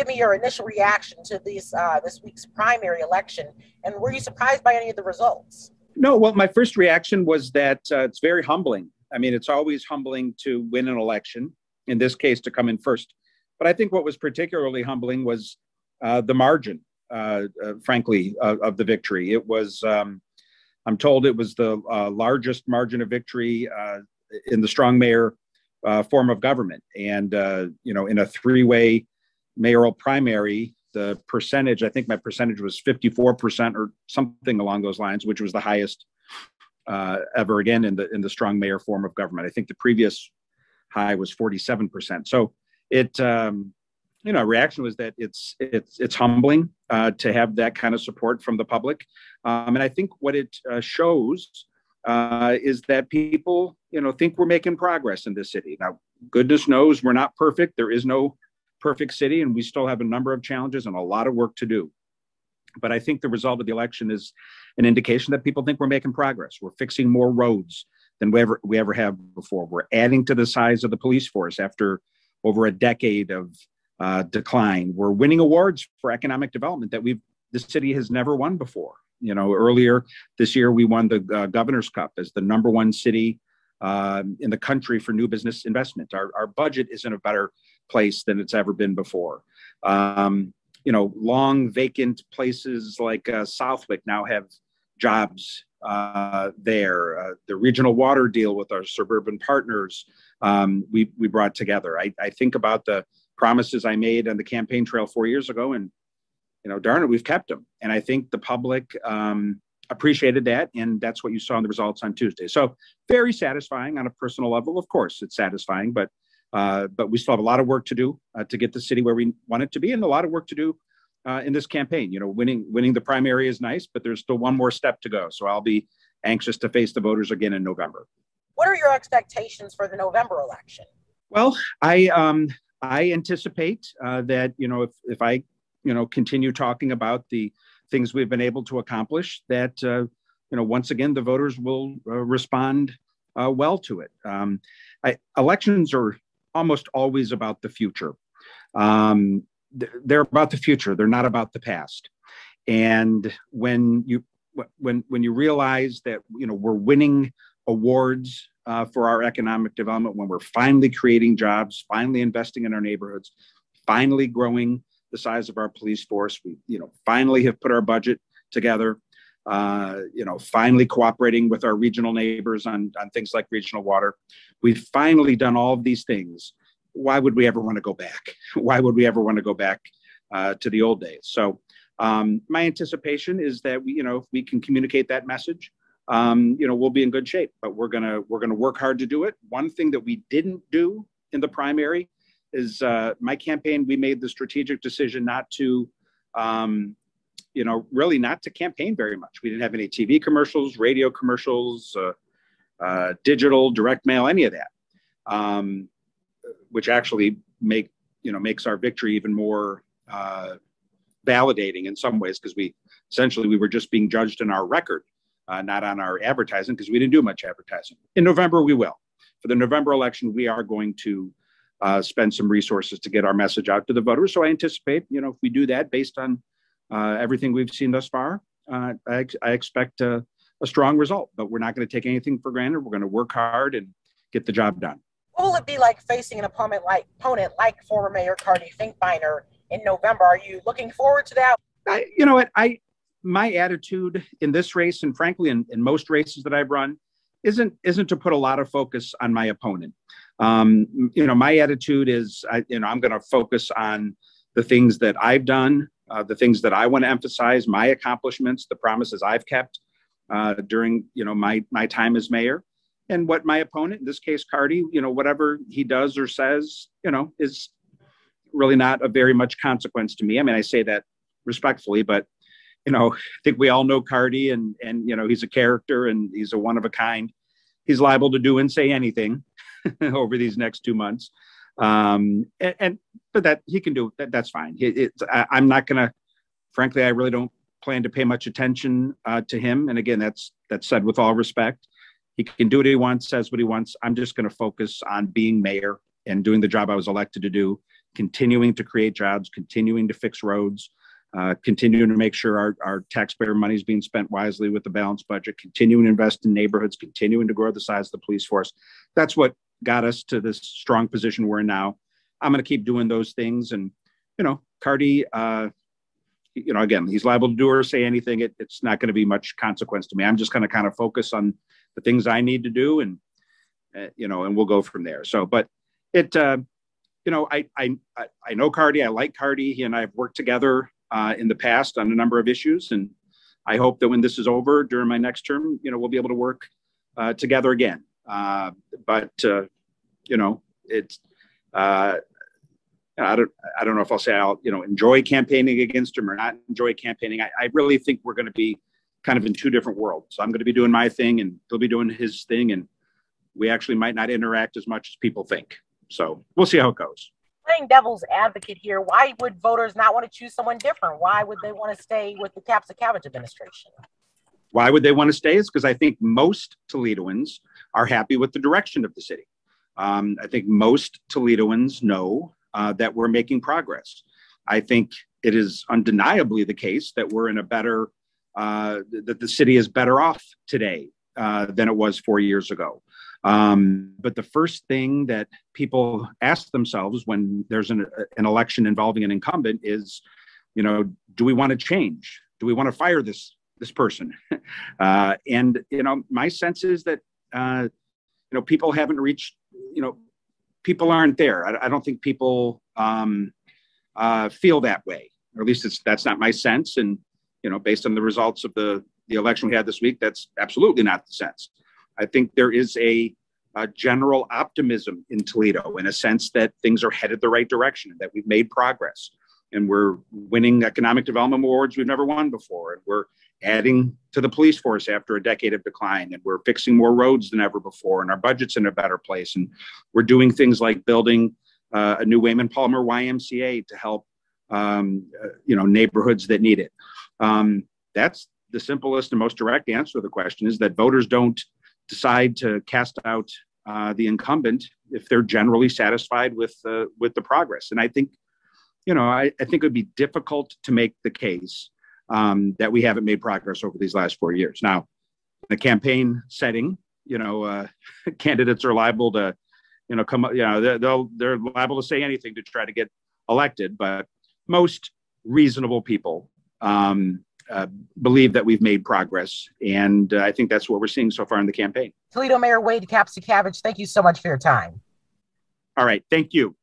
give me your initial reaction to this uh, this week's primary election, and were you surprised by any of the results? No. Well, my first reaction was that uh, it's very humbling. I mean, it's always humbling to win an election. In this case, to come in first. But I think what was particularly humbling was uh, the margin, uh, uh, frankly, of the victory. It was. Um, I'm told it was the uh, largest margin of victory uh, in the strong mayor uh, form of government. And, uh, you know, in a three way mayoral primary, the percentage, I think my percentage was 54% or something along those lines, which was the highest uh, ever again in the in the strong mayor form of government. I think the previous high was 47%. So it, um, you know, reaction was that it's it's it's humbling uh, to have that kind of support from the public, um, and I think what it uh, shows uh, is that people, you know, think we're making progress in this city. Now, goodness knows we're not perfect. There is no perfect city, and we still have a number of challenges and a lot of work to do. But I think the result of the election is an indication that people think we're making progress. We're fixing more roads than we ever we ever have before. We're adding to the size of the police force after over a decade of uh, decline. We're winning awards for economic development that we've the city has never won before. You know, earlier this year we won the uh, Governor's Cup as the number one city uh, in the country for new business investment. Our, our budget is in a better place than it's ever been before. Um, you know, long vacant places like uh, Southwyck now have jobs uh, there. Uh, the regional water deal with our suburban partners um, we, we brought together. I, I think about the promises I made on the campaign trail four years ago, and you know, darn it, we've kept them. And I think the public um, appreciated that, and that's what you saw in the results on Tuesday. So very satisfying on a personal level. Of course, it's satisfying, but uh, but we still have a lot of work to do uh, to get the city where we want it to be, and a lot of work to do uh, in this campaign. You know, winning winning the primary is nice, but there's still one more step to go. So I'll be anxious to face the voters again in November. What are your expectations for the November election? Well, I um, I anticipate uh, that you know if if I you know continue talking about the things we've been able to accomplish that uh, you know once again the voters will uh, respond uh, well to it um, I, elections are almost always about the future um, they're about the future they're not about the past and when you when when you realize that you know we're winning awards uh, for our economic development when we're finally creating jobs finally investing in our neighborhoods finally growing the size of our police force. We, you know, finally have put our budget together. Uh, you know, finally cooperating with our regional neighbors on, on things like regional water. We've finally done all of these things. Why would we ever want to go back? Why would we ever want to go back uh, to the old days? So, um, my anticipation is that we, you know, if we can communicate that message, um, you know, we'll be in good shape. But we're gonna we're gonna work hard to do it. One thing that we didn't do in the primary is uh, my campaign. We made the strategic decision not to, um, you know, really not to campaign very much. We didn't have any TV commercials, radio commercials, uh, uh, digital, direct mail, any of that, um, which actually make you know makes our victory even more uh, validating in some ways because we essentially we were just being judged in our record, uh, not on our advertising because we didn't do much advertising. In November, we will. For the November election, we are going to uh, spend some resources to get our message out to the voters. So I anticipate, you know, if we do that based on uh, everything we've seen thus far, uh, I, I, expect a, strong result. But we're not going to take anything for granted. We're going to work hard and get the job done. What will it be like facing an opponent like opponent like former Mayor Carty Finkbeiner in November? Are you looking forward to that? I, you know what I my attitude in this race and frankly in, in most races that I've run isn't isn't to put a lot of focus on my opponent. Um, you know, my attitude is, I, you know, I'm going to focus on the things that I've done, uh, the things that I want to emphasize, my accomplishments, the promises I've kept uh, during, you know, my my time as mayor, and what my opponent, in this case, Carty, you know, whatever he does or says, you know, is really not of very much consequence to me. I mean, I say that respectfully, but you know, I think we all know Carty and and you know he's a character and he's a one of a kind. He's liable to do and say anything over these next two months. Um, and, and, but that he can do that. That's fine. It, it, I, am not gonna. Frankly, I really don't plan to pay much attention uh, to him. And again, that's that's said with all respect. He can do what he wants, says what he wants. I'm just going to focus on being mayor and doing the job I was elected to do continuing to create jobs, continuing to fix roads, uh, continuing to make sure our, our taxpayer money is being spent wisely with the balanced budget, continuing to invest in neighborhoods, continuing to grow the size of the police force. That's what got us to this strong position we're in now. I'm going to keep doing those things. And, you know, Carty, uh, you know, again, he's liable to do or say anything. It, it's not going to be much consequence to me. I'm just going to kind of focus on the things I need to do and, uh, you know, and we'll go from there. So, but it, uh, you know, I, I, I know Carty. I like Carty. He and I have worked together uh, in the past on a number of issues. And I hope that when this is over during my next term, you know, we'll be able to work uh, together again. Uh, but, uh, you know, it's, I don't, I don't know if I'll say I'll, you know, enjoy campaigning against him or not enjoy campaigning. I, I really think we're going to be kind of in two different worlds. So I'm going to be doing my thing and he'll be doing his thing. And we actually might not interact as much as people think. So we'll see how it goes playing devil's advocate here, why would voters not want to choose someone different? Why would they want to stay with the Kapszukiewicz administration? Why would they want to stay? Is because I think most Toledoans are happy with the direction of the city. Um, I think most Toledoans know uh, that we're making progress. I think it is undeniably the case that we're in a better, uh, that the city is better off today uh, than it was four years ago. Um, but the first thing that people ask themselves when there's an, an election involving an incumbent is, you know, do we want to change? Do we want to fire this this person? uh, and you know, my sense is that uh, you know people haven't reached. You know, people aren't there. I, I don't think people um, uh, feel that way, or at least it's that's not my sense. And you know, based on the results of the the election we had this week, that's absolutely not the sense. I think there is a, a, general optimism in Toledo in a sense that things are headed the right direction, that we've made progress, and we're winning economic development awards we've never won before, and we're adding to the police force after a decade of decline, and we're fixing more roads than ever before, and our budget's in a better place, and we're doing things like building uh, a new Wayman Palmer YMCA to help um, uh, you know neighborhoods that need it. Um, that's the simplest and most direct answer to the question is that voters don't decide to cast out uh, the incumbent if they're generally satisfied with uh, with the progress. And I think, you know, I, I think it would be difficult to make the case um, that we haven't made progress over these last four years. Now, the campaign setting, you know, uh, candidates are liable to, you know, come, up, you know, they'll they're liable to say anything to try to get elected, but most reasonable people um, uh, believe that we've made progress. And uh, I think that's what we're seeing so far in the campaign. Toledo Mayor Wade Kapszukiewicz, thank you so much for your time. All right. Thank you.